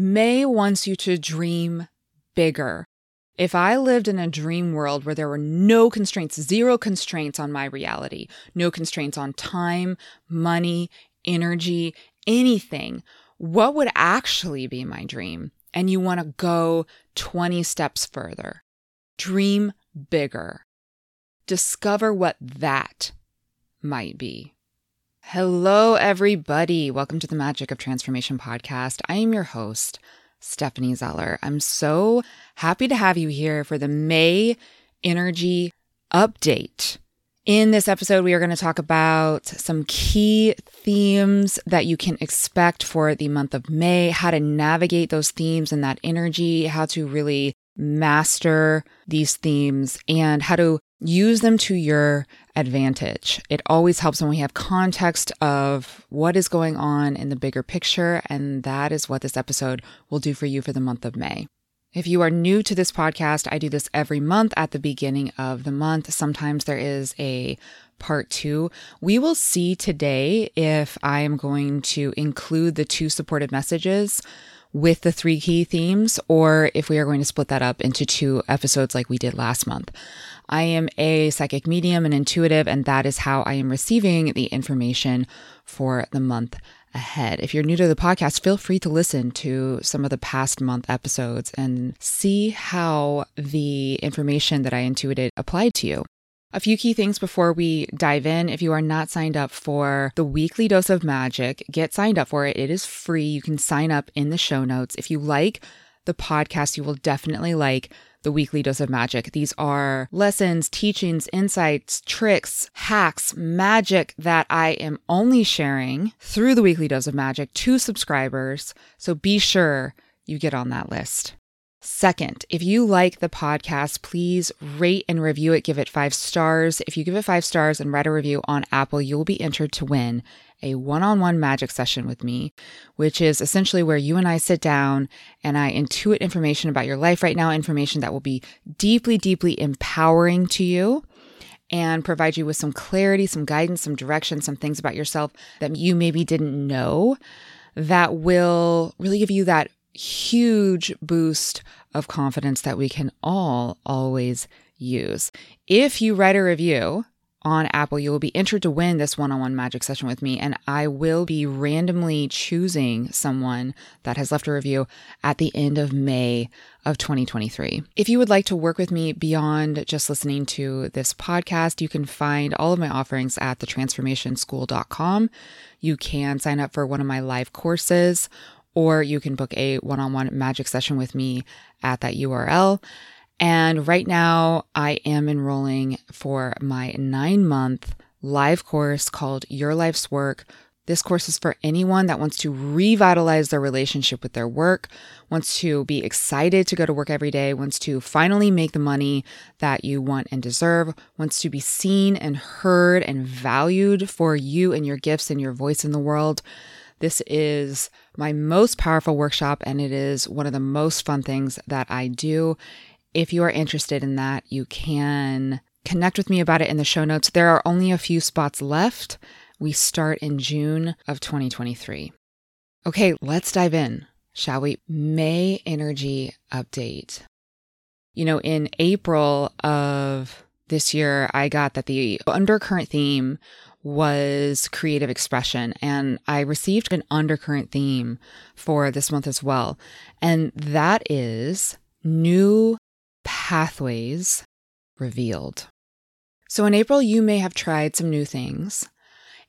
May wants you to dream bigger. If I lived in a dream world where there were no constraints, zero constraints on my reality, no constraints on time, money, energy, anything, what would actually be my dream? And you want to go 20 steps further. Dream bigger. Discover what that might be. Hello, everybody. Welcome to the Magic of Transformation podcast. I am your host, Stephanie Zeller. I'm so happy to have you here for the May Energy Update. In this episode, we are going to talk about some key themes that you can expect for the month of May, how to navigate those themes and that energy, how to really master these themes, and how to use them to your advantage. It always helps when we have context of what is going on in the bigger picture, and that is what this episode will do for you for the month of May. If you are new to this podcast, I do this every month at the beginning of the month. Sometimes there is a part two. We will see today if I am going to include the two supported messages with the three key themes or if we are going to split that up into two episodes like we did last month. I am a psychic medium and intuitive, and that is how I am receiving the information for the month ahead. If you're new to the podcast, feel free to listen to some of the past month episodes and see how the information that I intuited applied to you. A few key things before we dive in. If you are not signed up for the weekly dose of magic, get signed up for it. It is free. You can sign up in the show notes. If you like the podcast, you will definitely like the weekly dose of magic. These are lessons, teachings, insights, tricks, hacks, magic that I am only sharing through the weekly dose of magic to subscribers. So be sure you get on that list. Second, if you like the podcast, please rate and review it. Give it five stars. If you give it five stars and write a review on Apple, you will be entered to win a one on one magic session with me, which is essentially where you and I sit down and I intuit information about your life right now, information that will be deeply, deeply empowering to you and provide you with some clarity, some guidance, some direction, some things about yourself that you maybe didn't know that will really give you that huge boost of confidence that we can all always use. If you write a review, on Apple, you will be entered to win this one on one magic session with me. And I will be randomly choosing someone that has left a review at the end of May of 2023. If you would like to work with me beyond just listening to this podcast, you can find all of my offerings at thetransformationschool.com. You can sign up for one of my live courses, or you can book a one on one magic session with me at that URL. And right now, I am enrolling for my nine month live course called Your Life's Work. This course is for anyone that wants to revitalize their relationship with their work, wants to be excited to go to work every day, wants to finally make the money that you want and deserve, wants to be seen and heard and valued for you and your gifts and your voice in the world. This is my most powerful workshop, and it is one of the most fun things that I do. If you are interested in that, you can connect with me about it in the show notes. There are only a few spots left. We start in June of 2023. Okay, let's dive in, shall we? May energy update. You know, in April of this year, I got that the undercurrent theme was creative expression, and I received an undercurrent theme for this month as well. And that is new pathways revealed. So in April, you may have tried some new things.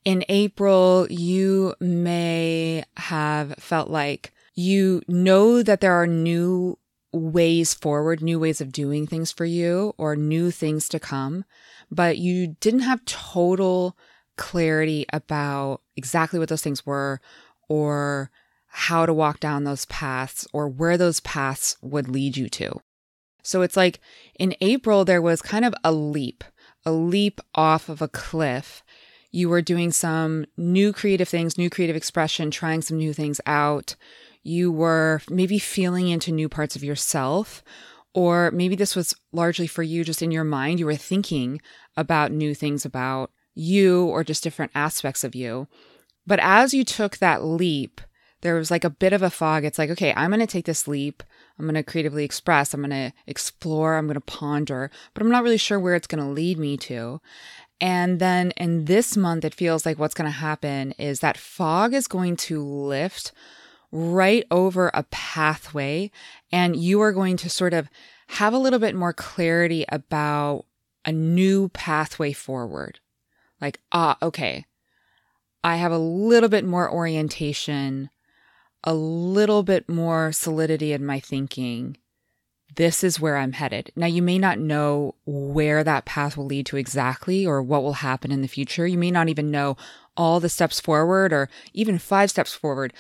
In April, you may have felt like you know that there are new ways forward, new ways of doing things for you, or new things to come, but you didn't have total clarity about exactly what those things were or how to walk down those paths or where those paths would lead you to. So it's like in April, there was kind of a leap, a leap off of a cliff. You were doing some new creative things, new creative expression, trying some new things out. You were maybe feeling into new parts of yourself, or maybe this was largely for you just in your mind. You were thinking about new things about you or just different aspects of you. But as you took that leap, there was like a bit of a fog. It's like, okay, I'm going to take this leap. I'm going to creatively express. I'm going to explore. I'm going to ponder, but I'm not really sure where it's going to lead me to. And then in this month, it feels like what's going to happen is that fog is going to lift right over a pathway, and you are going to sort of have a little bit more clarity about a new pathway forward. Like, ah, okay, I have a little bit more orientation, a little bit more solidity in my thinking. This is where I'm headed. Now, you may not know where that path will lead to exactly or what will happen in the future. You may not even know all the steps forward or even five steps forward,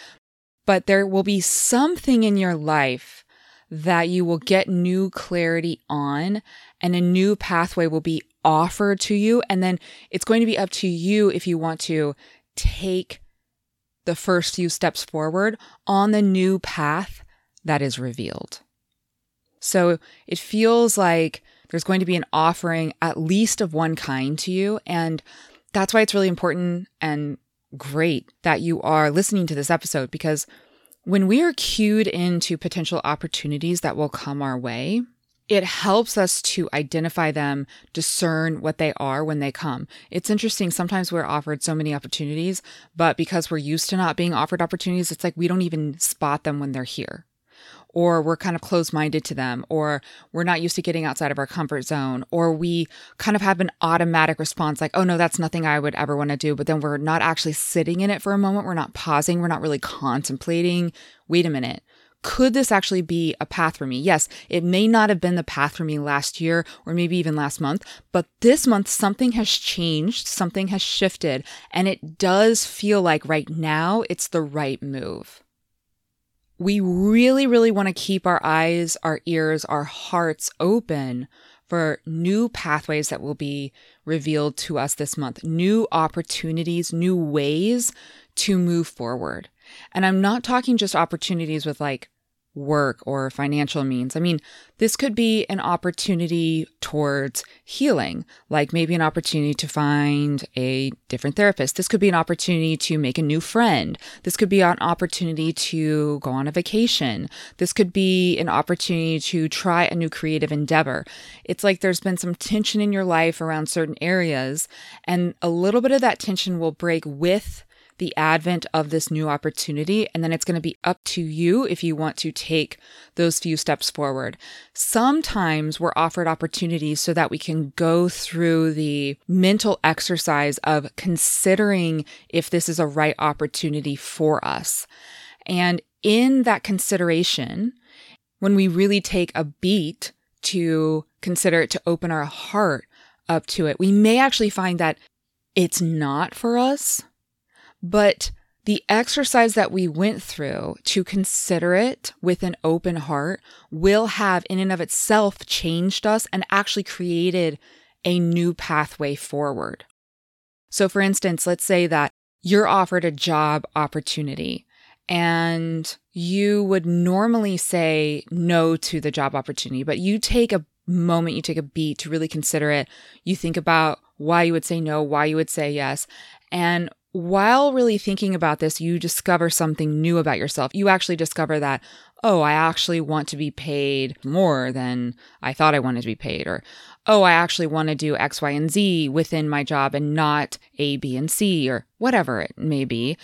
but there will be something in your life that you will get new clarity on and a new pathway will be offered to you. And then it's going to be up to you if you want to take the first few steps forward on the new path that is revealed. So it feels like there's going to be an offering, at least of one kind, to you. And that's why it's really important and great that you are listening to this episode because when we are cued into potential opportunities that will come our way, it helps us to identify them, discern what they are when they come. It's interesting. Sometimes we're offered so many opportunities, but because we're used to not being offered opportunities, it's like we don't even spot them when they're here or we're kind of closed minded to them, or we're not used to getting outside of our comfort zone, or we kind of have an automatic response like, oh no, that's nothing I would ever want to do. But then we're not actually sitting in it for a moment. We're not pausing. We're not really contemplating. Wait a minute. Could this actually be a path for me? Yes, it may not have been the path for me last year or maybe even last month, but this month something has changed, something has shifted, and it does feel like right now it's the right move we really, really want to keep our eyes, our ears, our hearts open for new pathways that will be revealed to us this month, new opportunities, new ways to move forward. And I'm not talking just opportunities with like work or financial means. I mean, this could be an opportunity towards healing, like maybe an opportunity to find a different therapist. This could be an opportunity to make a new friend. This could be an opportunity to go on a vacation. This could be an opportunity to try a new creative endeavor. It's like there's been some tension in your life around certain areas, and a little bit of that tension will break with the advent of this new opportunity. And then it's going to be up to you if you want to take those few steps forward. Sometimes we're offered opportunities so that we can go through the mental exercise of considering if this is a right opportunity for us. And in that consideration, when we really take a beat to consider it, to open our heart up to it, we may actually find that it's not for us but the exercise that we went through to consider it with an open heart will have, in and of itself, changed us and actually created a new pathway forward. So, for instance, let's say that you're offered a job opportunity and you would normally say no to the job opportunity, but you take a moment, you take a beat to really consider it. You think about why you would say no, why you would say yes. And while really thinking about this, you discover something new about yourself. You actually discover that, oh, I actually want to be paid more than I thought I wanted to be paid, or oh, I actually want to do X, Y, and Z within my job and not A, B, and C, or whatever it may be.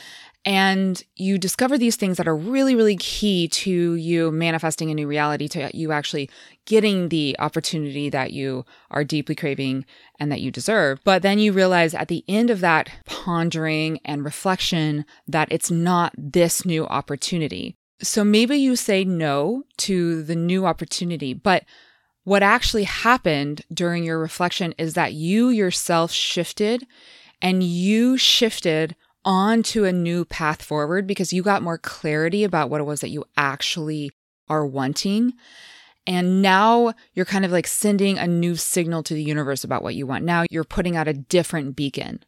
And you discover these things that are really, really key to you manifesting a new reality, to you actually getting the opportunity that you are deeply craving and that you deserve. But then you realize at the end of that pondering and reflection that it's not this new opportunity. So maybe you say no to the new opportunity, but what actually happened during your reflection is that you yourself shifted and you shifted on to a new path forward because you got more clarity about what it was that you actually are wanting. And now you're kind of like sending a new signal to the universe about what you want. Now you're putting out a different beacon.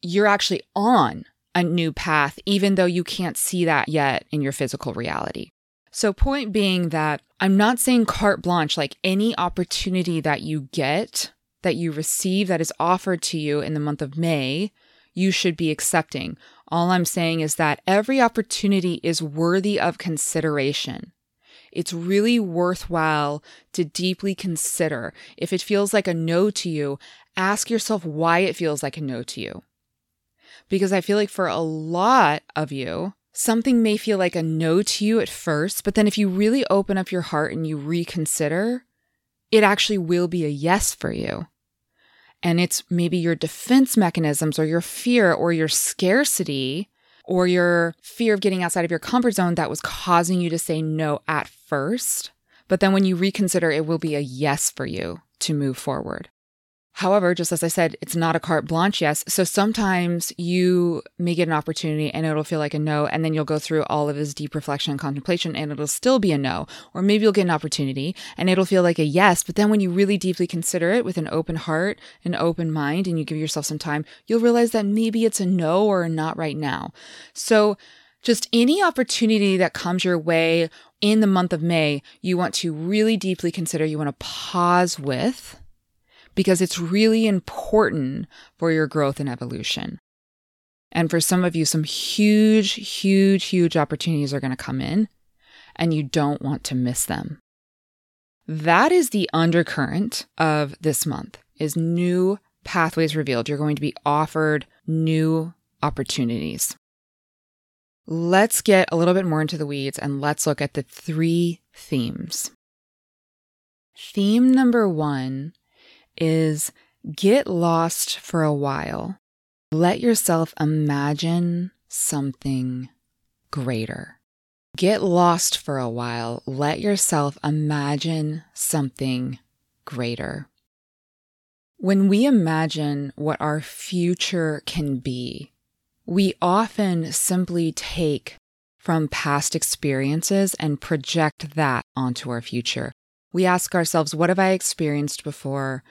You're actually on a new path, even though you can't see that yet in your physical reality. So, point being that I'm not saying carte blanche, like any opportunity that you get, that you receive, that is offered to you in the month of May, you should be accepting. All I'm saying is that every opportunity is worthy of consideration. It's really worthwhile to deeply consider. If it feels like a no to you, ask yourself why it feels like a no to you. Because I feel like for a lot of you, something may feel like a no to you at first, but then if you really open up your heart and you reconsider, it actually will be a yes for you. And it's maybe your defense mechanisms or your fear or your scarcity or your fear of getting outside of your comfort zone that was causing you to say no at first. But then when you reconsider, it will be a yes for you to move forward. However, just as I said, it's not a carte blanche yes. So sometimes you may get an opportunity and it'll feel like a no, and then you'll go through all of this deep reflection and contemplation and it'll still be a no. Or maybe you'll get an opportunity and it'll feel like a yes, but then when you really deeply consider it with an open heart, an open mind, and you give yourself some time, you'll realize that maybe it's a no or a not right now. So just any opportunity that comes your way in the month of May, you want to really deeply consider, you want to pause with because it's really important for your growth and evolution. And for some of you, some huge, huge, huge opportunities are going to come in, and you don't want to miss them. That is the undercurrent of this month is new pathways revealed. You're going to be offered new opportunities. Let's get a little bit more into the weeds and let's look at the three themes. Theme number one is get lost for a while. Let yourself imagine something greater. Get lost for a while. Let yourself imagine something greater. When we imagine what our future can be, we often simply take from past experiences and project that onto our future. We ask ourselves, what have I experienced before?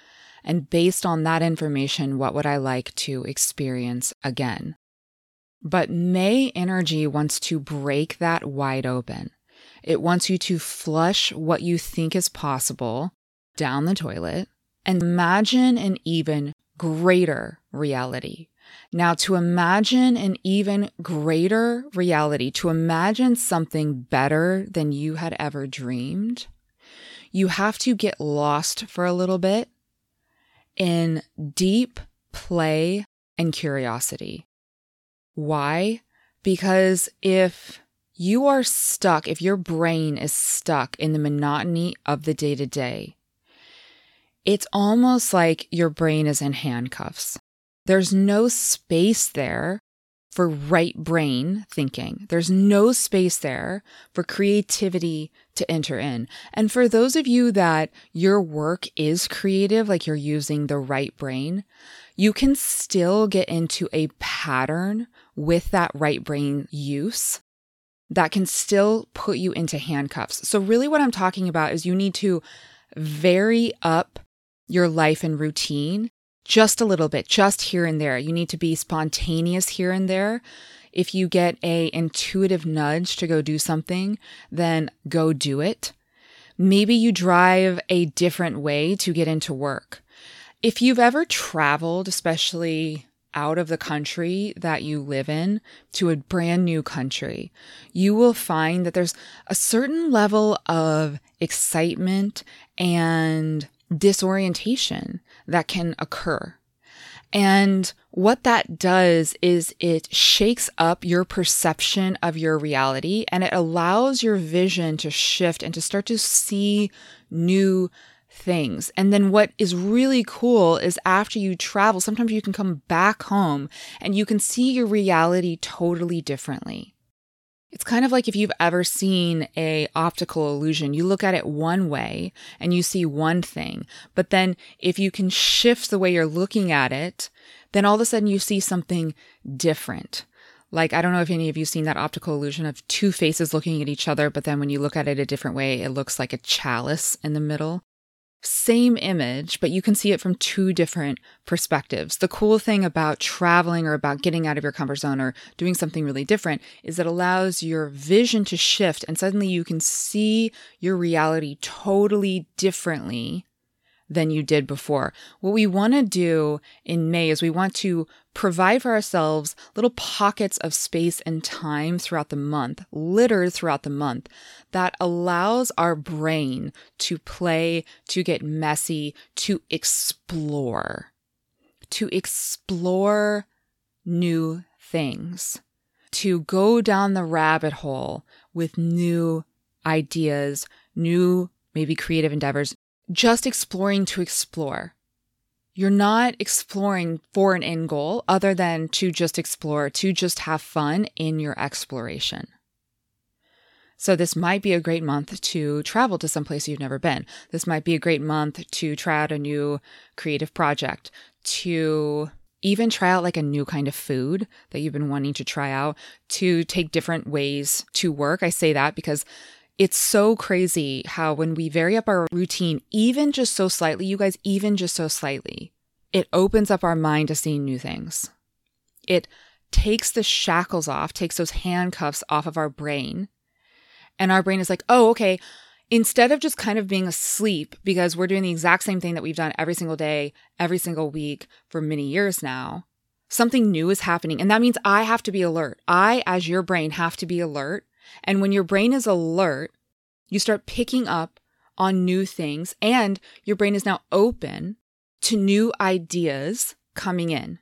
And based on that information, what would I like to experience again? But May energy wants to break that wide open. It wants you to flush what you think is possible down the toilet and imagine an even greater reality. Now, to imagine an even greater reality, to imagine something better than you had ever dreamed, you have to get lost for a little bit in deep play and curiosity. Why? Because if you are stuck, if your brain is stuck in the monotony of the day to day, it's almost like your brain is in handcuffs. There's no space there for right brain thinking. There's no space there for creativity to enter in. And for those of you that your work is creative, like you're using the right brain, you can still get into a pattern with that right brain use that can still put you into handcuffs. So, really, what I'm talking about is you need to vary up your life and routine just a little bit, just here and there. You need to be spontaneous here and there. If you get a intuitive nudge to go do something, then go do it. Maybe you drive a different way to get into work. If you've ever traveled, especially out of the country that you live in to a brand new country, you will find that there's a certain level of excitement and disorientation that can occur. And what that does is it shakes up your perception of your reality and it allows your vision to shift and to start to see new things. And then what is really cool is after you travel, sometimes you can come back home and you can see your reality totally differently. It's kind of like if you've ever seen a optical illusion. You look at it one way and you see one thing, but then if you can shift the way you're looking at it, then all of a sudden you see something different. Like, I don't know if any of you seen that optical illusion of two faces looking at each other, but then when you look at it a different way, it looks like a chalice in the middle same image, but you can see it from two different perspectives. The cool thing about traveling or about getting out of your comfort zone or doing something really different is it allows your vision to shift and suddenly you can see your reality totally differently than you did before. What we want to do in May is we want to provide for ourselves little pockets of space and time throughout the month, littered throughout the month, that allows our brain to play, to get messy, to explore, to explore new things, to go down the rabbit hole with new ideas, new maybe creative endeavors, just exploring to explore. You're not exploring for an end goal other than to just explore, to just have fun in your exploration. So, this might be a great month to travel to some place you've never been. This might be a great month to try out a new creative project, to even try out like a new kind of food that you've been wanting to try out, to take different ways to work. I say that because it's so crazy how when we vary up our routine, even just so slightly, you guys, even just so slightly, it opens up our mind to seeing new things. It takes the shackles off, takes those handcuffs off of our brain. And our brain is like, oh, okay. Instead of just kind of being asleep because we're doing the exact same thing that we've done every single day, every single week for many years now, something new is happening. And that means I have to be alert. I, as your brain, have to be alert and when your brain is alert, you start picking up on new things, and your brain is now open to new ideas coming in.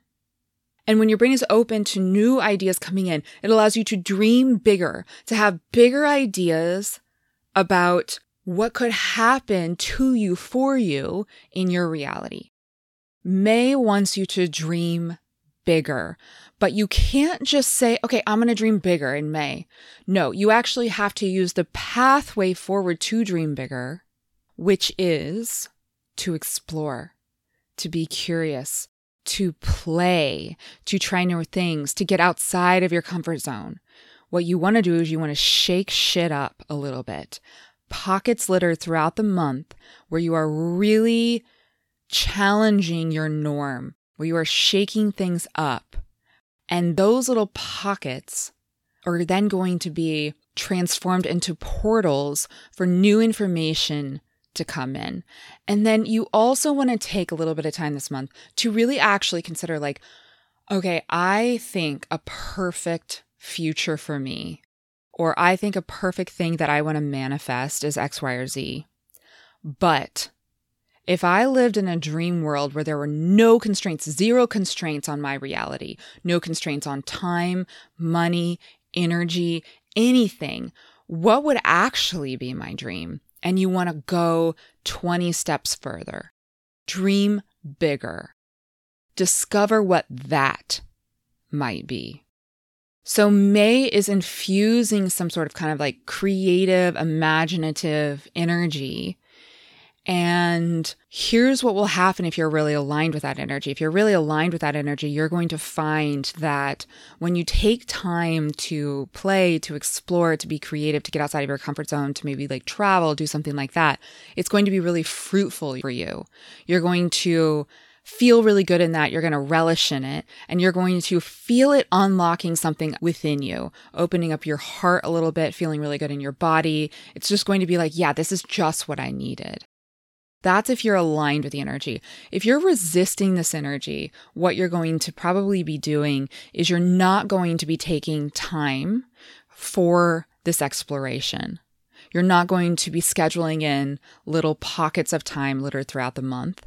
And when your brain is open to new ideas coming in, it allows you to dream bigger, to have bigger ideas about what could happen to you, for you in your reality. May wants you to dream bigger. But you can't just say, okay, I'm going to dream bigger in May. No, you actually have to use the pathway forward to dream bigger, which is to explore, to be curious, to play, to try new things, to get outside of your comfort zone. What you want to do is you want to shake shit up a little bit. Pockets littered throughout the month where you are really challenging your norm, where you are shaking things up. And those little pockets are then going to be transformed into portals for new information to come in. And then you also want to take a little bit of time this month to really actually consider like, okay, I think a perfect future for me, or I think a perfect thing that I want to manifest is X, Y, or Z. But if I lived in a dream world where there were no constraints, zero constraints on my reality, no constraints on time, money, energy, anything, what would actually be my dream? And you want to go 20 steps further. Dream bigger. Discover what that might be. So, May is infusing some sort of kind of like creative, imaginative energy and here's what will happen if you're really aligned with that energy. If you're really aligned with that energy, you're going to find that when you take time to play, to explore, to be creative, to get outside of your comfort zone, to maybe like travel, do something like that, it's going to be really fruitful for you. You're going to feel really good in that. You're going to relish in it and you're going to feel it unlocking something within you, opening up your heart a little bit, feeling really good in your body. It's just going to be like, yeah, this is just what I needed. That's if you're aligned with the energy. If you're resisting this energy, what you're going to probably be doing is you're not going to be taking time for this exploration. You're not going to be scheduling in little pockets of time littered throughout the month.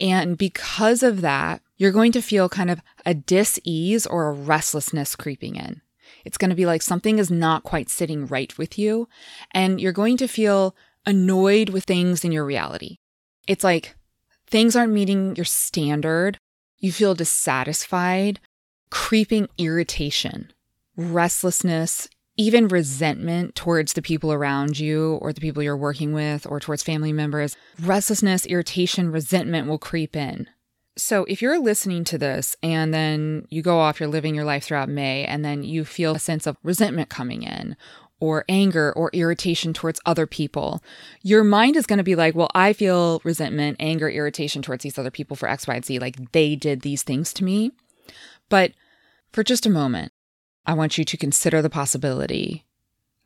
And because of that, you're going to feel kind of a dis ease or a restlessness creeping in. It's going to be like something is not quite sitting right with you. And you're going to feel annoyed with things in your reality. It's like things aren't meeting your standard. You feel dissatisfied, creeping irritation, restlessness, even resentment towards the people around you or the people you're working with or towards family members. Restlessness, irritation, resentment will creep in. So, if you're listening to this and then you go off, you're living your life throughout May, and then you feel a sense of resentment coming in, or anger or irritation towards other people, your mind is going to be like, well, I feel resentment, anger, irritation towards these other people for X, Y, and Z. Like they did these things to me. But for just a moment, I want you to consider the possibility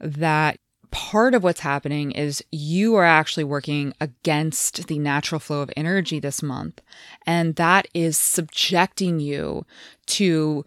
that part of what's happening is you are actually working against the natural flow of energy this month. And that is subjecting you to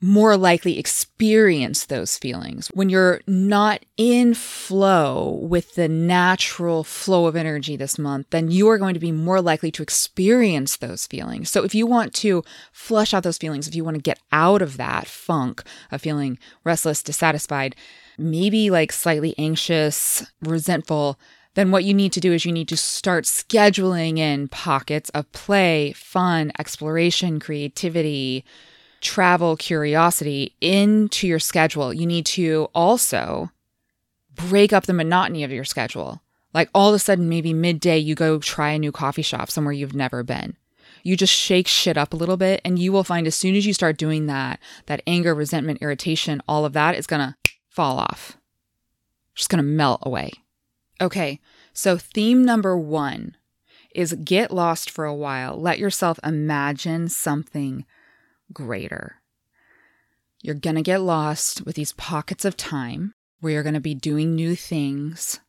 more likely experience those feelings. When you're not in flow with the natural flow of energy this month, then you are going to be more likely to experience those feelings. So if you want to flush out those feelings, if you want to get out of that funk of feeling restless, dissatisfied, maybe like slightly anxious, resentful, then what you need to do is you need to start scheduling in pockets of play, fun, exploration, creativity, travel curiosity into your schedule, you need to also break up the monotony of your schedule. Like all of a sudden, maybe midday, you go try a new coffee shop somewhere you've never been. You just shake shit up a little bit, and you will find as soon as you start doing that, that anger, resentment, irritation, all of that is gonna fall off. Just gonna melt away. Okay, so theme number one is get lost for a while. Let yourself imagine something greater. You're going to get lost with these pockets of time where you're going to be doing new things.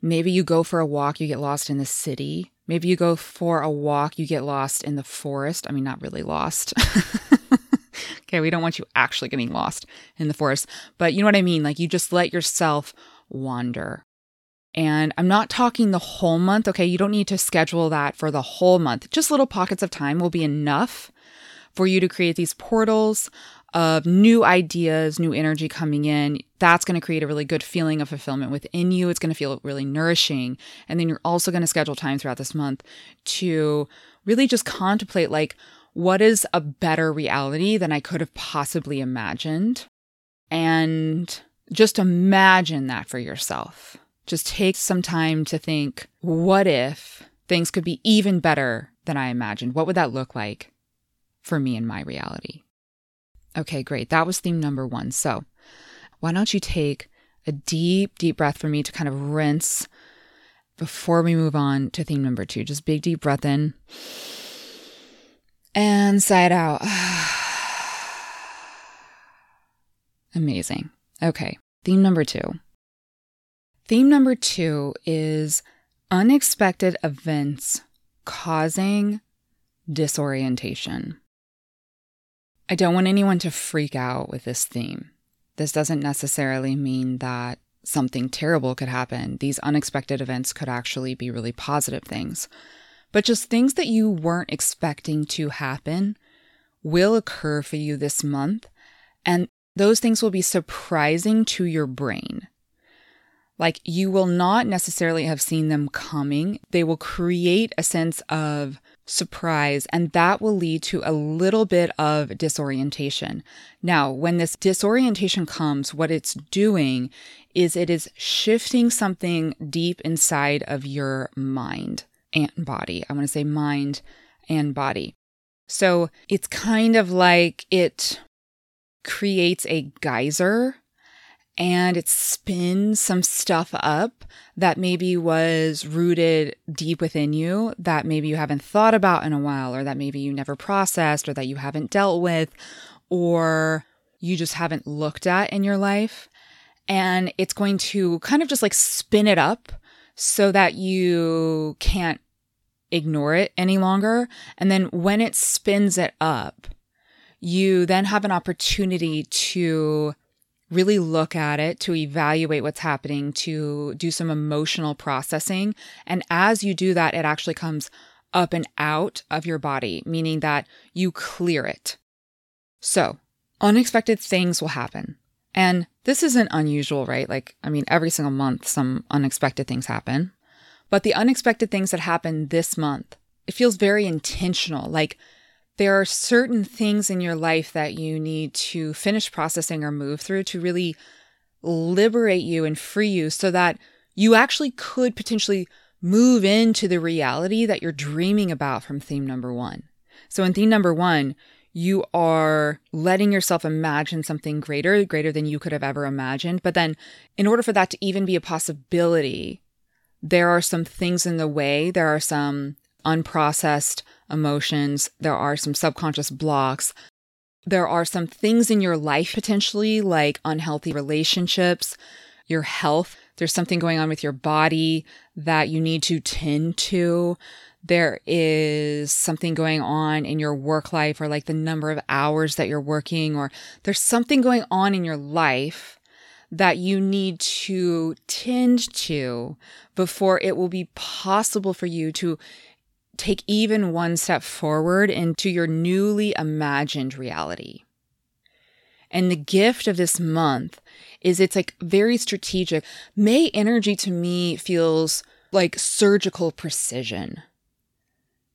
Maybe you go for a walk, you get lost in the city. Maybe you go for a walk, you get lost in the forest. I mean, not really lost. okay, we don't want you actually getting lost in the forest, but you know what I mean? Like you just let yourself wander. And I'm not talking the whole month. Okay, you don't need to schedule that for the whole month. Just little pockets of time will be enough for you to create these portals of new ideas, new energy coming in. That's going to create a really good feeling of fulfillment within you. It's going to feel really nourishing. And then you're also going to schedule time throughout this month to really just contemplate like, what is a better reality than I could have possibly imagined? And just imagine that for yourself. Just take some time to think, what if things could be even better than I imagined? What would that look like? For me in my reality. Okay, great. That was theme number one. So, why don't you take a deep, deep breath for me to kind of rinse before we move on to theme number two? Just big, deep breath in and sigh it out. Amazing. Okay, theme number two. Theme number two is unexpected events causing disorientation. I don't want anyone to freak out with this theme. This doesn't necessarily mean that something terrible could happen. These unexpected events could actually be really positive things. But just things that you weren't expecting to happen will occur for you this month. And those things will be surprising to your brain. Like you will not necessarily have seen them coming. They will create a sense of surprise, and that will lead to a little bit of disorientation. Now, when this disorientation comes, what it's doing is it is shifting something deep inside of your mind and body. I want to say mind and body. So it's kind of like it creates a geyser and it spins some stuff up that maybe was rooted deep within you that maybe you haven't thought about in a while, or that maybe you never processed, or that you haven't dealt with, or you just haven't looked at in your life. And it's going to kind of just like spin it up so that you can't ignore it any longer. And then when it spins it up, you then have an opportunity to really look at it, to evaluate what's happening, to do some emotional processing. And as you do that, it actually comes up and out of your body, meaning that you clear it. So, unexpected things will happen. And this isn't unusual, right? Like, I mean, every single month, some unexpected things happen. But the unexpected things that happen this month, it feels very intentional. Like, there are certain things in your life that you need to finish processing or move through to really liberate you and free you so that you actually could potentially move into the reality that you're dreaming about from theme number one. So, in theme number one, you are letting yourself imagine something greater, greater than you could have ever imagined. But then, in order for that to even be a possibility, there are some things in the way. There are some unprocessed emotions. There are some subconscious blocks. There are some things in your life potentially, like unhealthy relationships. your health. There's something going on with your body that you need to tend to. There is something going on in your work life or like the number of hours that you're working, or there's something going on in your life that you need to tend to before it will be possible for you to take even one step forward into your newly imagined reality. And the gift of this month is it's like very strategic. May energy to me feels like surgical precision.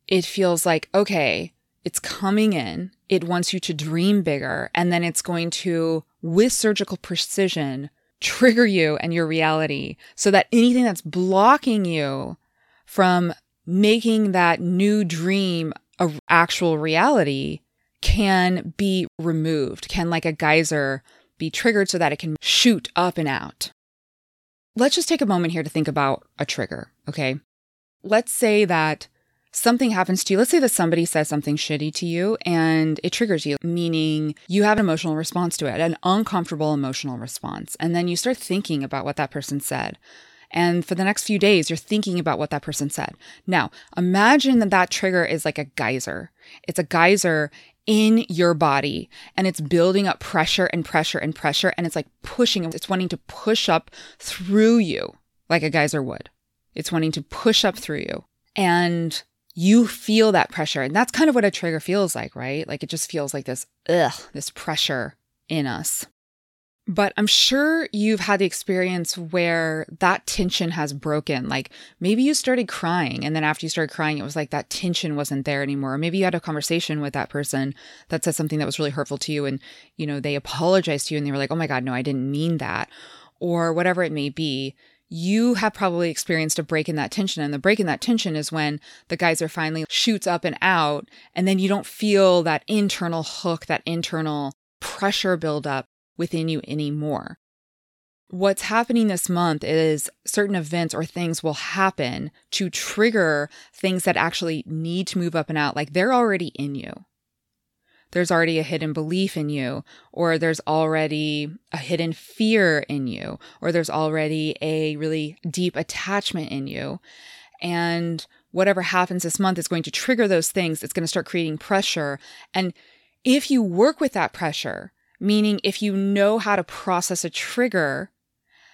It feels like, okay, it's coming in. It wants you to dream bigger. And then it's going to, with surgical precision, trigger you and your reality so that anything that's blocking you from making that new dream a actual reality can be removed, can like a geyser be triggered so that it can shoot up and out. Let's just take a moment here to think about a trigger, okay? Let's say that something happens to you. Let's say that somebody says something shitty to you and it triggers you, meaning you have an emotional response to it, an uncomfortable emotional response. And then you start thinking about what that person said. And for the next few days, you're thinking about what that person said. Now, imagine that that trigger is like a geyser. It's a geyser in your body and it's building up pressure and pressure and pressure. And it's like pushing, it's wanting to push up through you like a geyser would. It's wanting to push up through you. And you feel that pressure. And that's kind of what a trigger feels like, right? Like it just feels like this, ugh, this pressure in us. But I'm sure you've had the experience where that tension has broken. Like maybe you started crying, and then after you started crying, it was like that tension wasn't there anymore. Or maybe you had a conversation with that person that said something that was really hurtful to you, and you know they apologized to you, and they were like, "Oh my God, no, I didn't mean that," or whatever it may be. You have probably experienced a break in that tension, and the break in that tension is when the geyser finally shoots up and out, and then you don't feel that internal hook, that internal pressure buildup within you anymore. What's happening this month is certain events or things will happen to trigger things that actually need to move up and out. Like they're already in you. There's already a hidden belief in you, or there's already a hidden fear in you, or there's already a really deep attachment in you. And whatever happens this month is going to trigger those things. It's going to start creating pressure. And if you work with that pressure, Meaning, if you know how to process a trigger,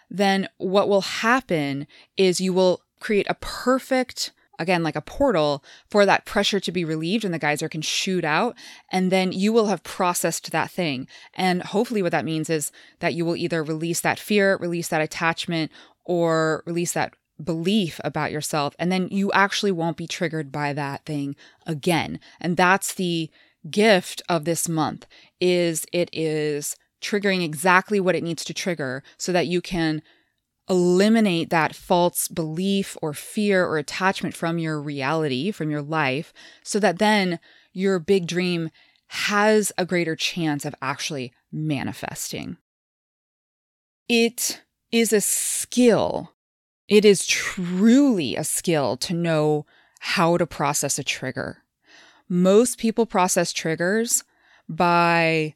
then what will happen is you will create a perfect, again, like a portal for that pressure to be relieved and the geyser can shoot out. And then you will have processed that thing. And hopefully, what that means is that you will either release that fear, release that attachment, or release that belief about yourself. And then you actually won't be triggered by that thing again. And that's the gift of this month is it is triggering exactly what it needs to trigger so that you can eliminate that false belief or fear or attachment from your reality, from your life, so that then your big dream has a greater chance of actually manifesting. It is a skill. It is truly a skill to know how to process a trigger most people process triggers by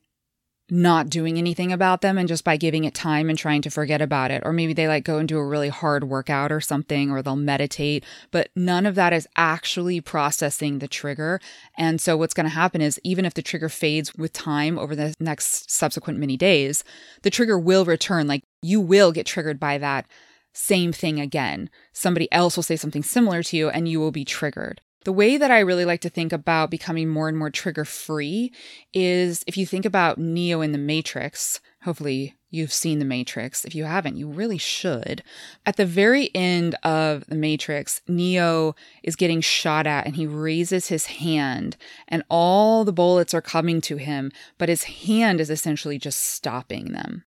not doing anything about them and just by giving it time and trying to forget about it. Or maybe they like go and do a really hard workout or something, or they'll meditate, but none of that is actually processing the trigger. And so what's going to happen is even if the trigger fades with time over the next subsequent many days, the trigger will return. Like you will get triggered by that same thing again. Somebody else will say something similar to you and you will be triggered. The way that I really like to think about becoming more and more trigger free is if you think about Neo in the Matrix, hopefully you've seen the Matrix. If you haven't, you really should. At the very end of the Matrix, Neo is getting shot at and he raises his hand and all the bullets are coming to him, but his hand is essentially just stopping them.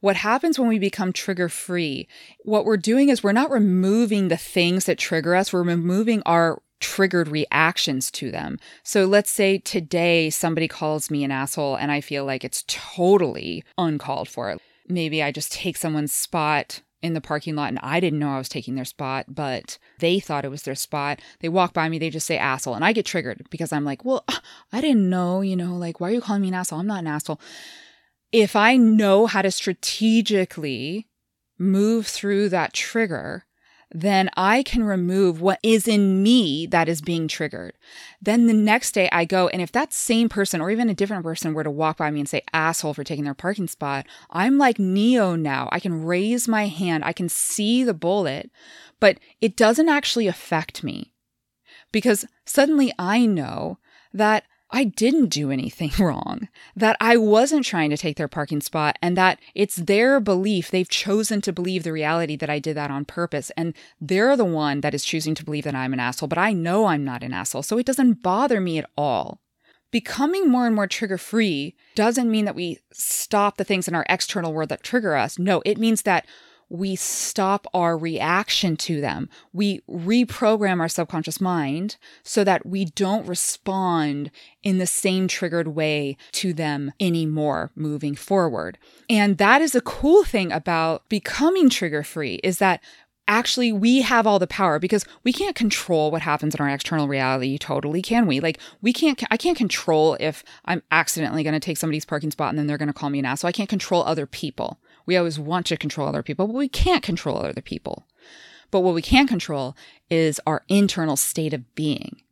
What happens when we become trigger free? What we're doing is we're not removing the things that trigger us, we're removing our triggered reactions to them. So let's say today somebody calls me an asshole and I feel like it's totally uncalled for. Maybe I just take someone's spot in the parking lot and I didn't know I was taking their spot, but they thought it was their spot. They walk by me, they just say asshole, and I get triggered because I'm like, well, I didn't know, you know, like, why are you calling me an asshole? I'm not an asshole. If I know how to strategically move through that trigger, then I can remove what is in me that is being triggered. Then the next day I go, and if that same person or even a different person were to walk by me and say asshole for taking their parking spot, I'm like Neo now. I can raise my hand, I can see the bullet, but it doesn't actually affect me because suddenly I know that I didn't do anything wrong, that I wasn't trying to take their parking spot, and that it's their belief. They've chosen to believe the reality that I did that on purpose. And they're the one that is choosing to believe that I'm an asshole, but I know I'm not an asshole. So it doesn't bother me at all. Becoming more and more trigger free doesn't mean that we stop the things in our external world that trigger us. No, it means that we stop our reaction to them. We reprogram our subconscious mind so that we don't respond in the same triggered way to them anymore moving forward. And that is a cool thing about becoming trigger free is that actually we have all the power because we can't control what happens in our external reality totally can we like we can't i can't control if i'm accidentally going to take somebody's parking spot and then they're going to call me an ass so i can't control other people we always want to control other people, but we can't control other people. But what we can control is our internal state of being.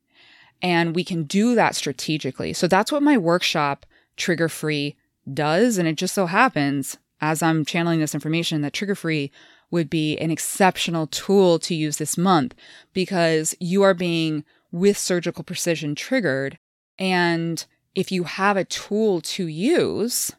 And we can do that strategically. So that's what my workshop, Trigger Free, does. And it just so happens, as I'm channeling this information, that Trigger Free would be an exceptional tool to use this month because you are being with surgical precision triggered. And if you have a tool to use,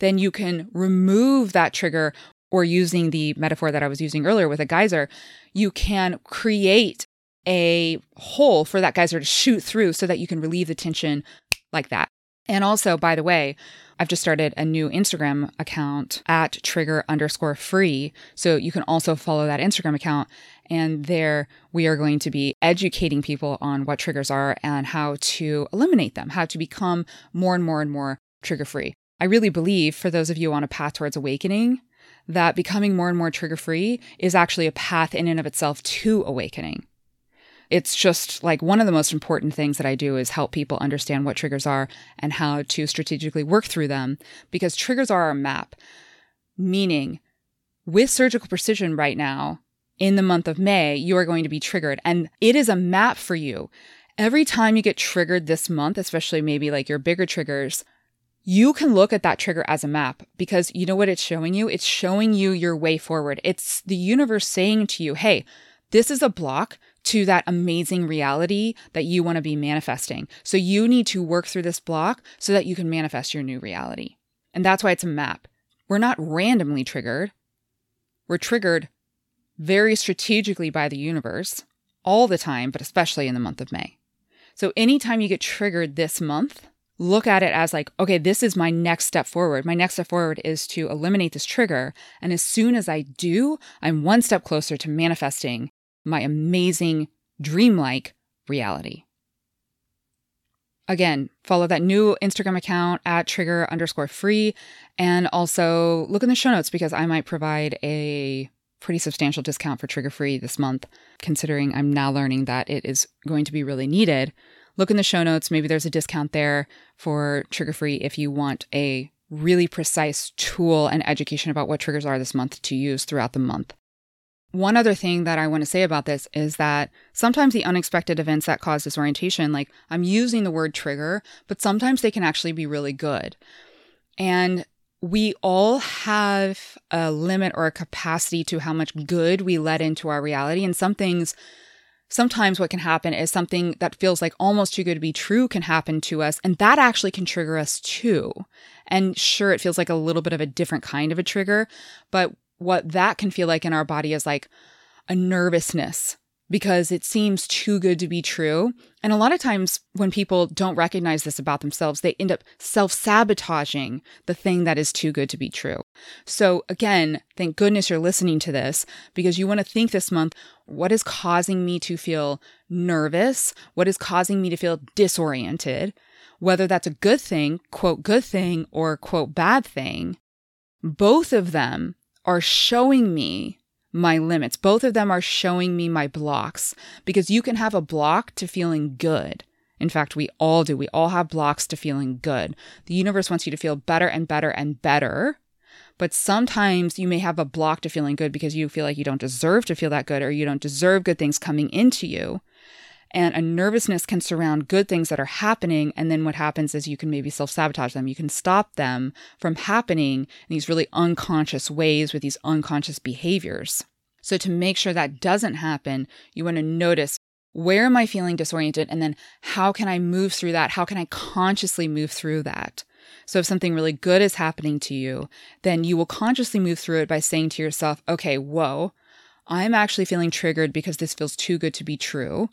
then you can remove that trigger or using the metaphor that I was using earlier with a geyser, you can create a hole for that geyser to shoot through so that you can relieve the tension like that. And also, by the way, I've just started a new Instagram account at trigger underscore free. So you can also follow that Instagram account. And there we are going to be educating people on what triggers are and how to eliminate them, how to become more and more and more trigger free. I really believe for those of you on a path towards awakening that becoming more and more trigger free is actually a path in and of itself to awakening. It's just like one of the most important things that I do is help people understand what triggers are and how to strategically work through them because triggers are our map. Meaning, with surgical precision right now, in the month of May, you are going to be triggered. And it is a map for you. Every time you get triggered this month, especially maybe like your bigger triggers, you can look at that trigger as a map because you know what it's showing you? It's showing you your way forward. It's the universe saying to you, hey, this is a block to that amazing reality that you want to be manifesting. So you need to work through this block so that you can manifest your new reality. And that's why it's a map. We're not randomly triggered, we're triggered very strategically by the universe all the time, but especially in the month of May. So anytime you get triggered this month, look at it as like, okay, this is my next step forward. My next step forward is to eliminate this trigger. And as soon as I do, I'm one step closer to manifesting my amazing, dreamlike reality. Again, follow that new Instagram account at trigger underscore free. And also look in the show notes because I might provide a pretty substantial discount for trigger free this month, considering I'm now learning that it is going to be really needed look in the show notes. Maybe there's a discount there for trigger free if you want a really precise tool and education about what triggers are this month to use throughout the month. One other thing that I want to say about this is that sometimes the unexpected events that cause disorientation, like I'm using the word trigger, but sometimes they can actually be really good. And we all have a limit or a capacity to how much good we let into our reality. And some things sometimes what can happen is something that feels like almost too good to be true can happen to us. And that actually can trigger us too. And sure, it feels like a little bit of a different kind of a trigger. But what that can feel like in our body is like a nervousness because it seems too good to be true. And a lot of times, when people don't recognize this about themselves, they end up self sabotaging the thing that is too good to be true. So, again, thank goodness you're listening to this because you want to think this month what is causing me to feel nervous? What is causing me to feel disoriented? Whether that's a good thing, quote, good thing, or quote, bad thing, both of them are showing me my limits. Both of them are showing me my blocks because you can have a block to feeling good. In fact, we all do. We all have blocks to feeling good. The universe wants you to feel better and better and better. But sometimes you may have a block to feeling good because you feel like you don't deserve to feel that good or you don't deserve good things coming into you. And a nervousness can surround good things that are happening. And then what happens is you can maybe self sabotage them. You can stop them from happening in these really unconscious ways with these unconscious behaviors. So, to make sure that doesn't happen, you want to notice where am I feeling disoriented? And then how can I move through that? How can I consciously move through that? So, if something really good is happening to you, then you will consciously move through it by saying to yourself, okay, whoa, I'm actually feeling triggered because this feels too good to be true.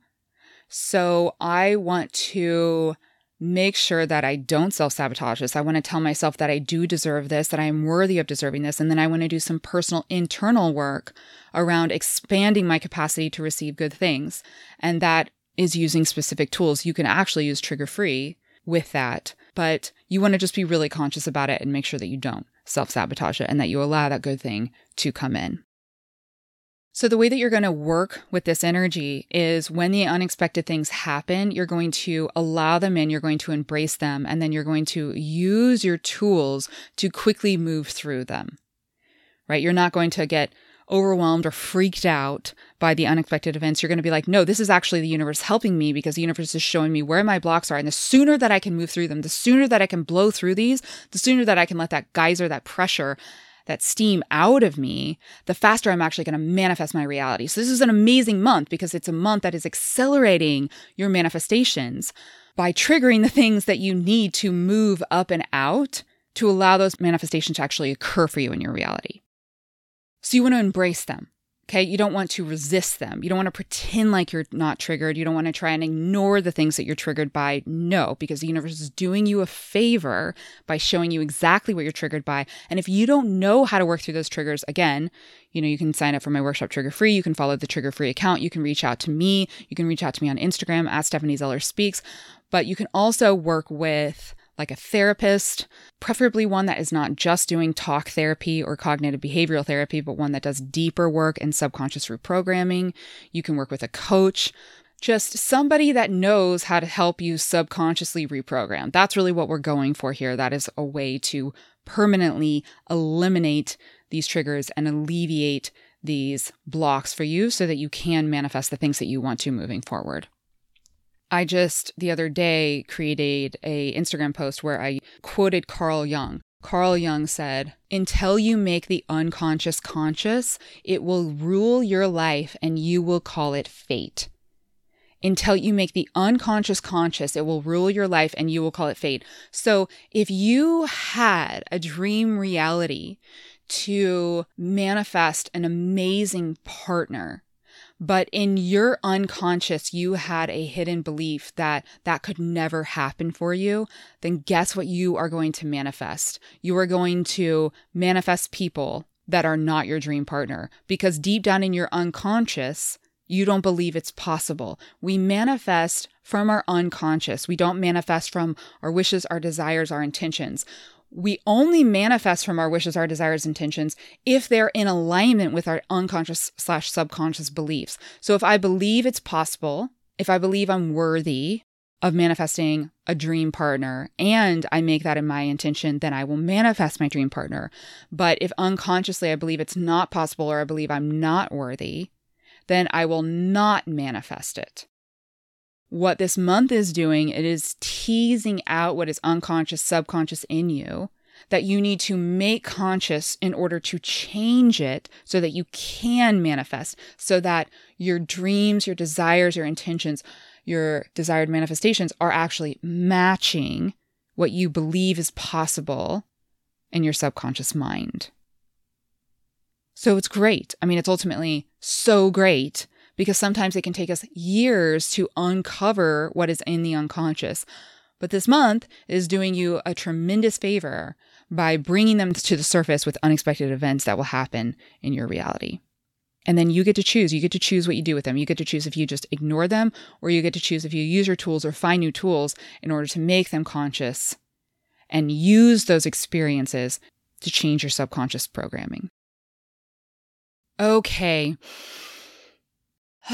So I want to make sure that I don't self sabotage this. I want to tell myself that I do deserve this, that I am worthy of deserving this. And then I want to do some personal internal work around expanding my capacity to receive good things. And that is using specific tools. You can actually use trigger free with that, but you want to just be really conscious about it and make sure that you don't self sabotage it and that you allow that good thing to come in. So, the way that you're going to work with this energy is when the unexpected things happen, you're going to allow them in, you're going to embrace them, and then you're going to use your tools to quickly move through them. Right? You're not going to get overwhelmed or freaked out by the unexpected events. You're going to be like, no, this is actually the universe helping me because the universe is showing me where my blocks are. And the sooner that I can move through them, the sooner that I can blow through these, the sooner that I can let that geyser, that pressure, that steam out of me, the faster I'm actually going to manifest my reality. So this is an amazing month because it's a month that is accelerating your manifestations by triggering the things that you need to move up and out to allow those manifestations to actually occur for you in your reality. So you want to embrace them. Okay. You don't want to resist them. You don't want to pretend like you're not triggered. You don't want to try and ignore the things that you're triggered by. No, because the universe is doing you a favor by showing you exactly what you're triggered by. And if you don't know how to work through those triggers, again, you know, you can sign up for my workshop Trigger Free. You can follow the Trigger Free account. You can reach out to me. You can reach out to me on Instagram at Stephanie Zeller Speaks. But you can also work with like a therapist, preferably one that is not just doing talk therapy or cognitive behavioral therapy, but one that does deeper work in subconscious reprogramming. You can work with a coach, just somebody that knows how to help you subconsciously reprogram. That's really what we're going for here. That is a way to permanently eliminate these triggers and alleviate these blocks for you so that you can manifest the things that you want to moving forward. I just the other day created a Instagram post where I quoted Carl Jung. Carl Jung said, Until you make the unconscious conscious, it will rule your life and you will call it fate. Until you make the unconscious conscious, it will rule your life and you will call it fate. So if you had a dream reality to manifest an amazing partner, but in your unconscious, you had a hidden belief that that could never happen for you. Then guess what you are going to manifest? You are going to manifest people that are not your dream partner because deep down in your unconscious, you don't believe it's possible. We manifest from our unconscious. We don't manifest from our wishes, our desires, our intentions we only manifest from our wishes, our desires, intentions if they're in alignment with our unconscious slash subconscious beliefs. So if I believe it's possible, if I believe I'm worthy of manifesting a dream partner and I make that in my intention, then I will manifest my dream partner. But if unconsciously I believe it's not possible or I believe I'm not worthy, then I will not manifest it what this month is doing, it is teasing out what is unconscious, subconscious in you that you need to make conscious in order to change it so that you can manifest, so that your dreams, your desires, your intentions, your desired manifestations are actually matching what you believe is possible in your subconscious mind. So it's great. I mean, it's ultimately so great because sometimes it can take us years to uncover what is in the unconscious. But this month is doing you a tremendous favor by bringing them to the surface with unexpected events that will happen in your reality. And then you get to choose. You get to choose what you do with them. You get to choose if you just ignore them, or you get to choose if you use your tools or find new tools in order to make them conscious and use those experiences to change your subconscious programming. Okay.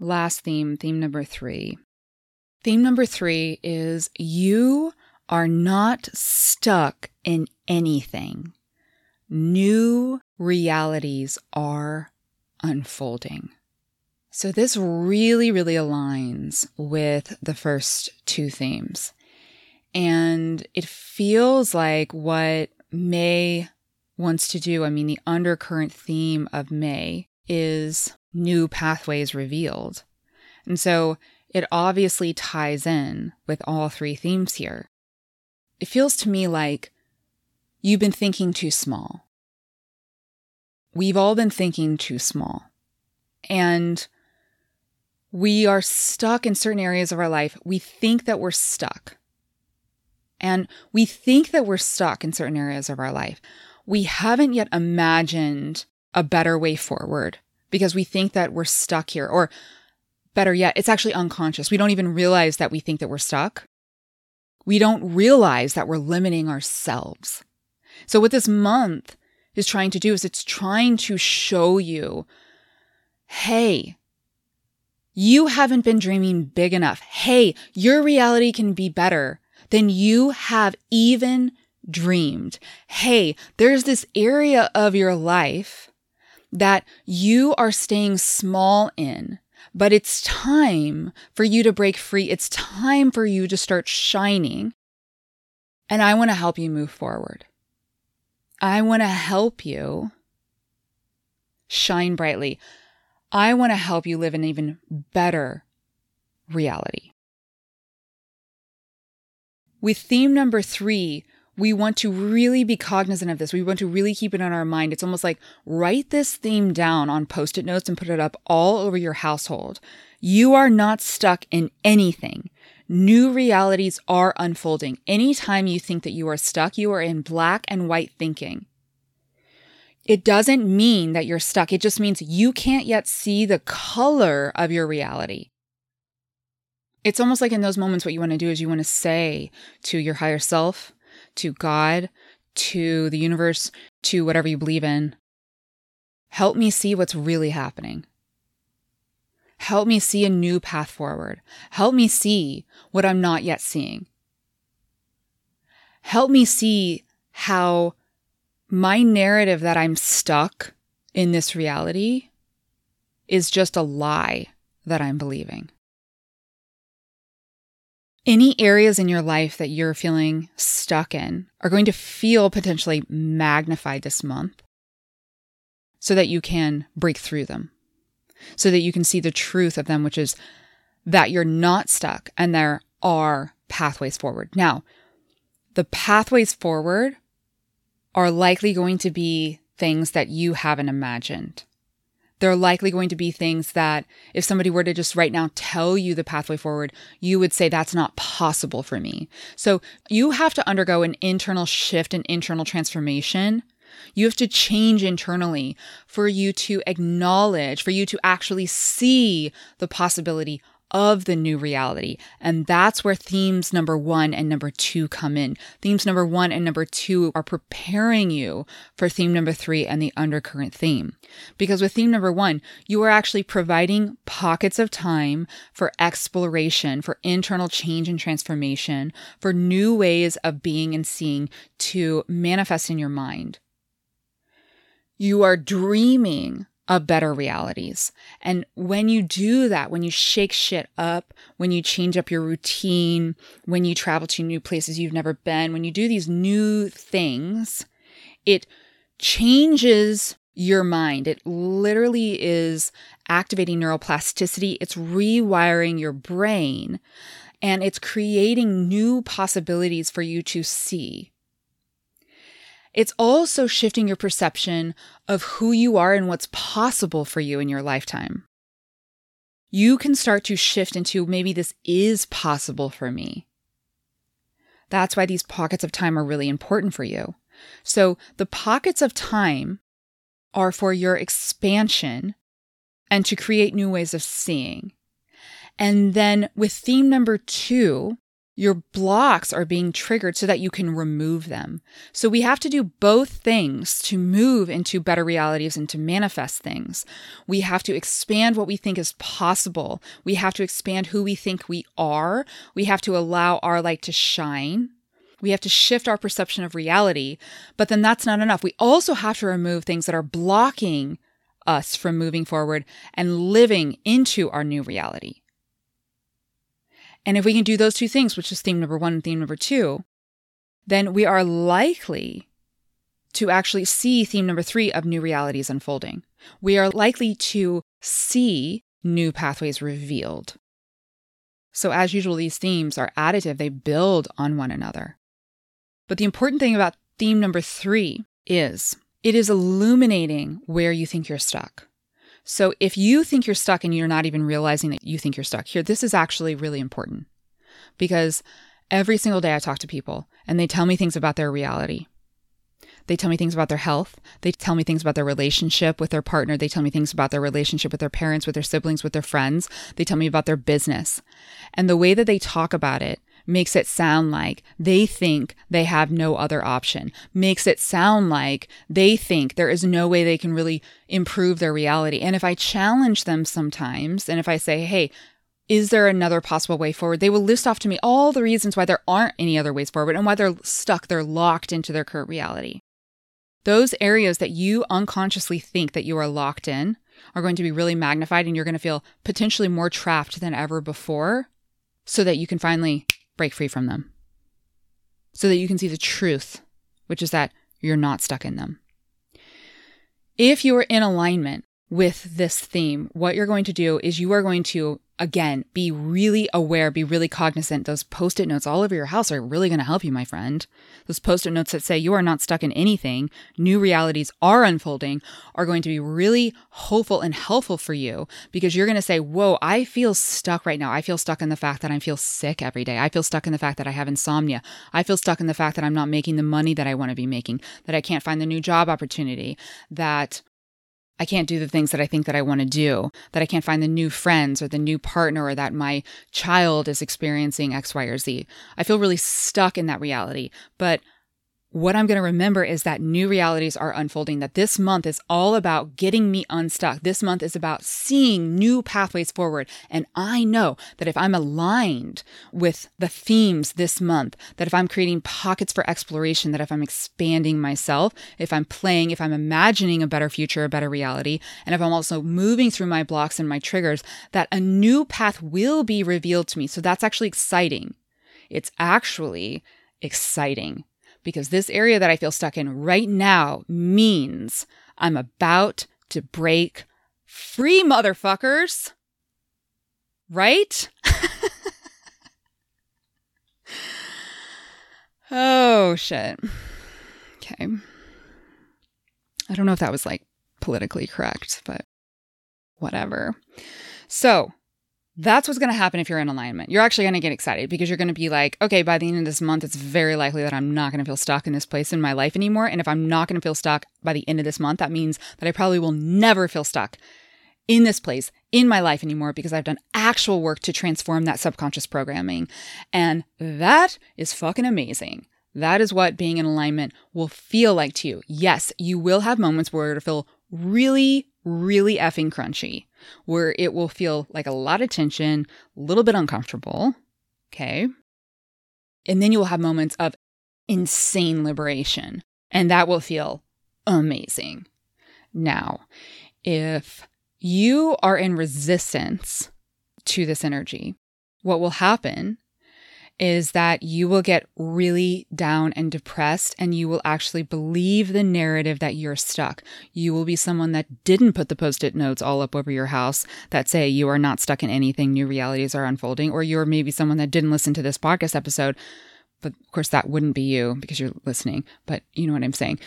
Last theme, theme number three. Theme number three is you are not stuck in anything, new realities are unfolding. So, this really, really aligns with the first two themes. And it feels like what May wants to do. I mean, the undercurrent theme of May is new pathways revealed. And so it obviously ties in with all three themes here. It feels to me like you've been thinking too small. We've all been thinking too small. And we are stuck in certain areas of our life. We think that we're stuck. And we think that we're stuck in certain areas of our life. We haven't yet imagined a better way forward because we think that we're stuck here. Or better yet, it's actually unconscious. We don't even realize that we think that we're stuck. We don't realize that we're limiting ourselves. So, what this month is trying to do is it's trying to show you hey, you haven't been dreaming big enough. Hey, your reality can be better than you have even dreamed. Hey, there's this area of your life that you are staying small in, but it's time for you to break free. It's time for you to start shining. And I want to help you move forward. I want to help you shine brightly. I want to help you live an even better reality. With theme number three, we want to really be cognizant of this. We want to really keep it in our mind. It's almost like write this theme down on post it notes and put it up all over your household. You are not stuck in anything. New realities are unfolding. Anytime you think that you are stuck, you are in black and white thinking. It doesn't mean that you're stuck. It just means you can't yet see the color of your reality. It's almost like in those moments, what you want to do is you want to say to your higher self, to God, to the universe, to whatever you believe in, help me see what's really happening. Help me see a new path forward. Help me see what I'm not yet seeing. Help me see how my narrative that I'm stuck in this reality is just a lie that I'm believing. Any areas in your life that you're feeling stuck in are going to feel potentially magnified this month so that you can break through them, so that you can see the truth of them, which is that you're not stuck and there are pathways forward. Now, the pathways forward are likely going to be things that you haven't imagined. They're likely going to be things that if somebody were to just right now tell you the pathway forward, you would say that's not possible for me. So you have to undergo an internal shift and internal transformation. You have to change internally for you to acknowledge, for you to actually see the possibility of the new reality. And that's where themes number one and number two come in. Themes number one and number two are preparing you for theme number three and the undercurrent theme. Because with theme number one, you are actually providing pockets of time for exploration, for internal change and transformation, for new ways of being and seeing to manifest in your mind. You are dreaming of better realities. And when you do that, when you shake shit up, when you change up your routine, when you travel to new places you've never been, when you do these new things, it changes your mind. It literally is activating neuroplasticity, it's rewiring your brain, and it's creating new possibilities for you to see. It's also shifting your perception of who you are and what's possible for you in your lifetime. You can start to shift into maybe this is possible for me. That's why these pockets of time are really important for you. So, the pockets of time are for your expansion and to create new ways of seeing. And then with theme number two, your blocks are being triggered so that you can remove them. So we have to do both things to move into better realities and to manifest things. We have to expand what we think is possible. We have to expand who we think we are. We have to allow our light to shine. We have to shift our perception of reality, but then that's not enough. We also have to remove things that are blocking us from moving forward and living into our new reality. And if we can do those two things, which is theme number one and theme number two, then we are likely to actually see theme number three of new realities unfolding. We are likely to see new pathways revealed. So, as usual, these themes are additive, they build on one another. But the important thing about theme number three is it is illuminating where you think you're stuck. So, if you think you're stuck and you're not even realizing that you think you're stuck here, this is actually really important because every single day I talk to people and they tell me things about their reality. They tell me things about their health. They tell me things about their relationship with their partner. They tell me things about their relationship with their parents, with their siblings, with their friends. They tell me about their business. And the way that they talk about it makes it sound like they think they have no other option, makes it sound like they think there is no way they can really improve their reality. And if I challenge them sometimes, and if I say, hey, is there another possible way forward? They will list off to me all the reasons why there aren't any other ways forward and why they're stuck, they're locked into their current reality. Those areas that you unconsciously think that you are locked in are going to be really magnified and you're going to feel potentially more trapped than ever before so that you can finally break free from them. So that you can see the truth, which is that you're not stuck in them. If you are in alignment with this theme, what you're going to do is you are going to again, be really aware, be really cognizant. Those post it notes all over your house are really going to help you, my friend. Those post it notes that say you are not stuck in anything, new realities are unfolding, are going to be really hopeful and helpful for you because you're going to say, Whoa, I feel stuck right now. I feel stuck in the fact that I feel sick every day. I feel stuck in the fact that I have insomnia. I feel stuck in the fact that I'm not making the money that I want to be making, that I can't find the new job opportunity, that I can't do the things that I think that I want to do, that I can't find the new friends or the new partner, or that my child is experiencing X, Y, or Z. I feel really stuck in that reality. But what I'm going to remember is that new realities are unfolding, that this month is all about getting me unstuck. This month is about seeing new pathways forward. And I know that if I'm aligned with the themes this month, that if I'm creating pockets for exploration, that if I'm expanding myself, if I'm playing, if I'm imagining a better future, a better reality, and if I'm also moving through my blocks and my triggers, that a new path will be revealed to me. So that's actually exciting. It's actually exciting because this area that I feel stuck in right now means I'm about to break free, motherfuckers. Right? oh, shit. Okay. I don't know if that was like politically correct, but whatever. So, that's what's going to happen if you're in alignment. You're actually going to get excited because you're going to be like, okay, by the end of this month, it's very likely that I'm not going to feel stuck in this place in my life anymore. And if I'm not going to feel stuck by the end of this month, that means that I probably will never feel stuck in this place in my life anymore because I've done actual work to transform that subconscious programming. And that is fucking amazing. That is what being in alignment will feel like to you. Yes, you will have moments where it'll feel really, really effing crunchy where it will feel like a lot of tension, a little bit uncomfortable. Okay. And then you will have moments of insane liberation, and that will feel amazing. Now, if you are in resistance to this energy, what will happen is that you will get really down and depressed and you will actually believe the narrative that you're stuck. You will be someone that didn't put the post it notes all up over your house that say you are not stuck in anything, new realities are unfolding, or you're maybe someone that didn't listen to this podcast episode. But of course, that wouldn't be you because you're listening, but you know what I'm saying.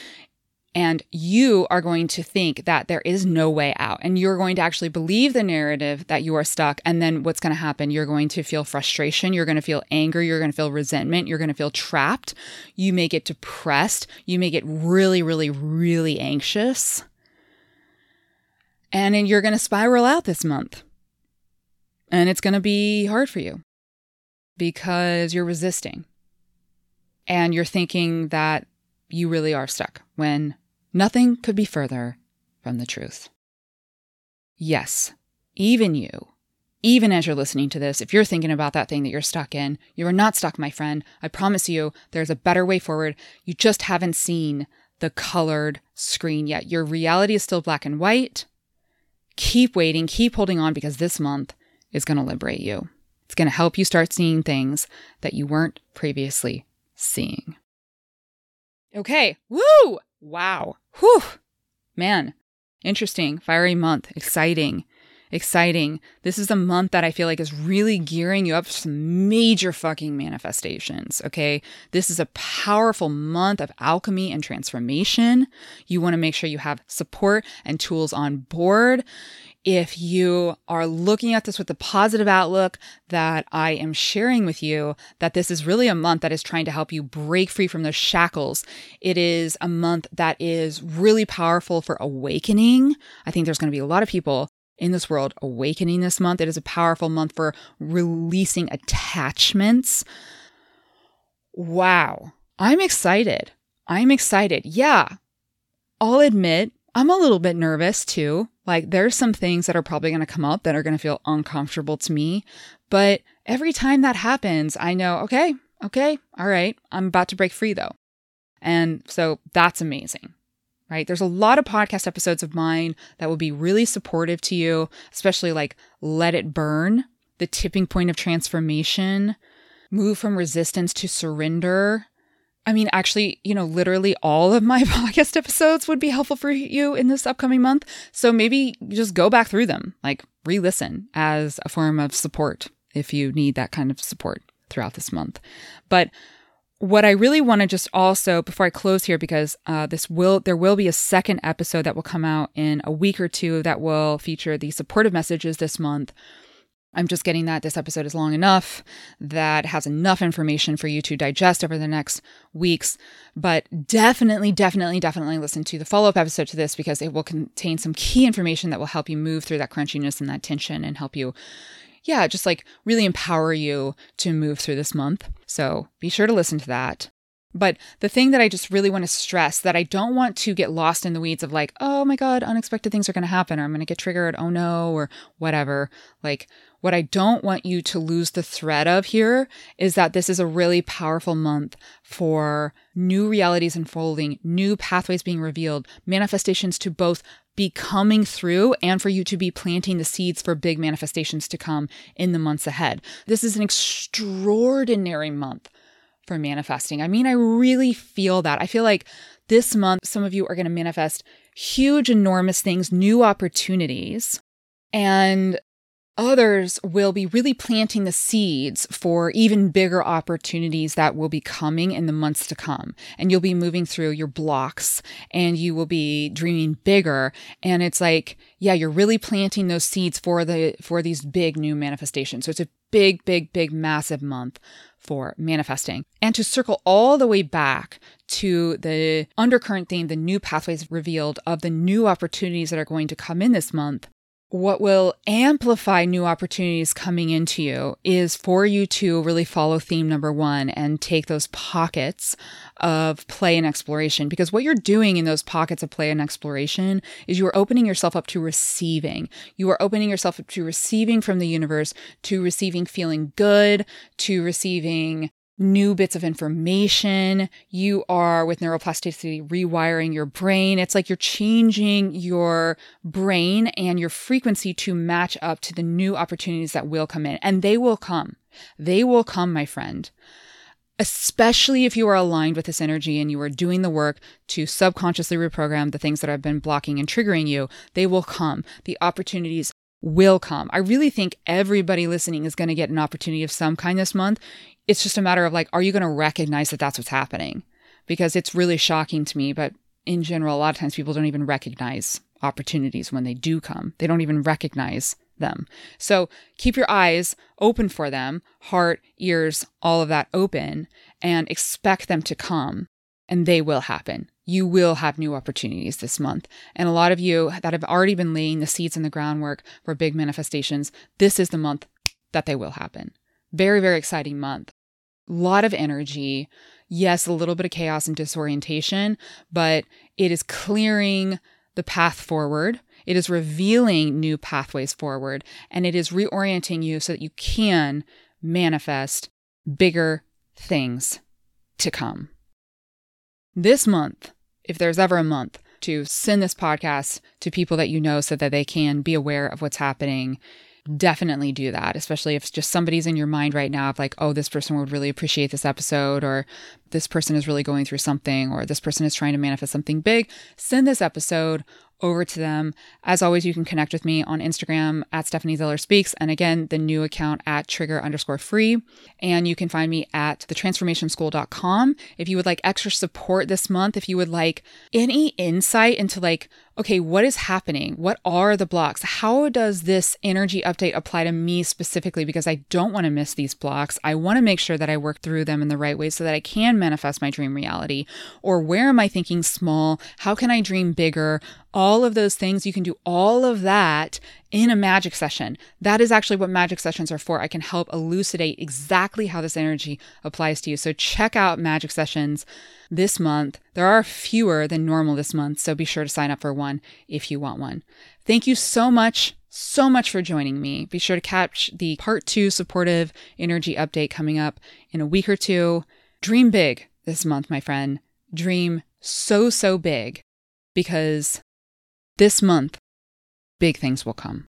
And you are going to think that there is no way out. And you're going to actually believe the narrative that you are stuck. And then what's going to happen? You're going to feel frustration. You're going to feel anger. You're going to feel resentment. You're going to feel trapped. You may get depressed. You may get really, really, really anxious. And then you're going to spiral out this month. And it's going to be hard for you because you're resisting. And you're thinking that you really are stuck when nothing could be further from the truth. Yes, even you, even as you're listening to this, if you're thinking about that thing that you're stuck in, you are not stuck, my friend. I promise you, there's a better way forward. You just haven't seen the colored screen yet. Your reality is still black and white. Keep waiting, keep holding on because this month is going to liberate you. It's going to help you start seeing things that you weren't previously seeing. Okay. Woo! Wow. Whew. Man, interesting. Fiery month. Exciting exciting. This is a month that I feel like is really gearing you up for some major fucking manifestations. Okay. This is a powerful month of alchemy and transformation. You want to make sure you have support and tools on board. If you are looking at this with the positive outlook that I am sharing with you, that this is really a month that is trying to help you break free from those shackles. It is a month that is really powerful for awakening. I think there's going to be a lot of people in this world awakening this month. It is a powerful month for releasing attachments. Wow. I'm excited. I'm excited. Yeah. I'll admit, I'm a little bit nervous too. Like, there's some things that are probably going to come up that are going to feel uncomfortable to me. But every time that happens, I know, okay, okay, all right, I'm about to break free though. And so that's amazing right? There's a lot of podcast episodes of mine that will be really supportive to you, especially like Let It Burn, the tipping point of transformation, move from resistance to surrender. I mean, actually, you know, literally all of my podcast episodes would be helpful for you in this upcoming month. So maybe just go back through them, like re listen as a form of support if you need that kind of support throughout this month. But what I really want to just also before I close here, because uh, this will there will be a second episode that will come out in a week or two that will feature the supportive messages this month. I'm just getting that this episode is long enough that has enough information for you to digest over the next weeks. But definitely, definitely, definitely listen to the follow up episode to this because it will contain some key information that will help you move through that crunchiness and that tension and help you yeah, just like really empower you to move through this month. So be sure to listen to that. But the thing that I just really want to stress that I don't want to get lost in the weeds of like, oh my God, unexpected things are going to happen, or I'm going to get triggered, oh no, or whatever. Like, what I don't want you to lose the thread of here is that this is a really powerful month for new realities unfolding, new pathways being revealed, manifestations to both be coming through and for you to be planting the seeds for big manifestations to come in the months ahead. This is an extraordinary month for manifesting. I mean, I really feel that. I feel like this month, some of you are going to manifest huge, enormous things, new opportunities. And Others will be really planting the seeds for even bigger opportunities that will be coming in the months to come. And you'll be moving through your blocks and you will be dreaming bigger. And it's like, yeah, you're really planting those seeds for the, for these big new manifestations. So it's a big, big, big, massive month for manifesting. And to circle all the way back to the undercurrent theme, the new pathways revealed of the new opportunities that are going to come in this month, what will amplify new opportunities coming into you is for you to really follow theme number one and take those pockets of play and exploration. Because what you're doing in those pockets of play and exploration is you are opening yourself up to receiving. You are opening yourself up to receiving from the universe, to receiving feeling good, to receiving new bits of information. You are with neuroplasticity rewiring your brain. It's like you're changing your brain and your frequency to match up to the new opportunities that will come in. And they will come. They will come, my friend. Especially if you are aligned with this energy and you are doing the work to subconsciously reprogram the things that have been blocking and triggering you, they will come. The opportunities will come. I really think everybody listening is going to get an opportunity of some kind this month it's just a matter of like, are you going to recognize that that's what's happening? Because it's really shocking to me. But in general, a lot of times people don't even recognize opportunities when they do come, they don't even recognize them. So keep your eyes open for them, heart, ears, all of that open, and expect them to come, and they will happen. You will have new opportunities this month. And a lot of you that have already been laying the seeds and the groundwork for big manifestations, this is the month that they will happen. Very, very exciting month A lot of energy. Yes, a little bit of chaos and disorientation, but it is clearing the path forward. It is revealing new pathways forward and it is reorienting you so that you can manifest bigger things to come. This month, if there's ever a month, to send this podcast to people that you know so that they can be aware of what's happening definitely do that, especially if it's just somebody's in your mind right now of like, oh, this person would really appreciate this episode, or this person is really going through something, or this person is trying to manifest something big. Send this episode over to them. As always, you can connect with me on Instagram at Stephanie Ziller Speaks. And again, the new account at trigger underscore free. And you can find me at thetransformationschool.com. If you would like extra support this month, if you would like any insight into like, okay, what is happening? What are the blocks? How does this energy update apply to me specifically? Because I don't want to miss these blocks. I want to make sure that I work through them in the right way so that I can manifest my dream reality. Or where am I thinking small? How can I dream bigger? All of those things. You can do all of that in a magic session. That is actually what magic sessions are for. I can help elucidate exactly how this energy applies to you. So check out magic sessions this month. There are fewer than normal this month, so be sure to sign up for one if you want one. Thank you so much. So much for joining me. Be sure to catch the part two supportive energy update coming up in a week or two. Dream big this month, my friend. Dream so, so big because this month, big things will come.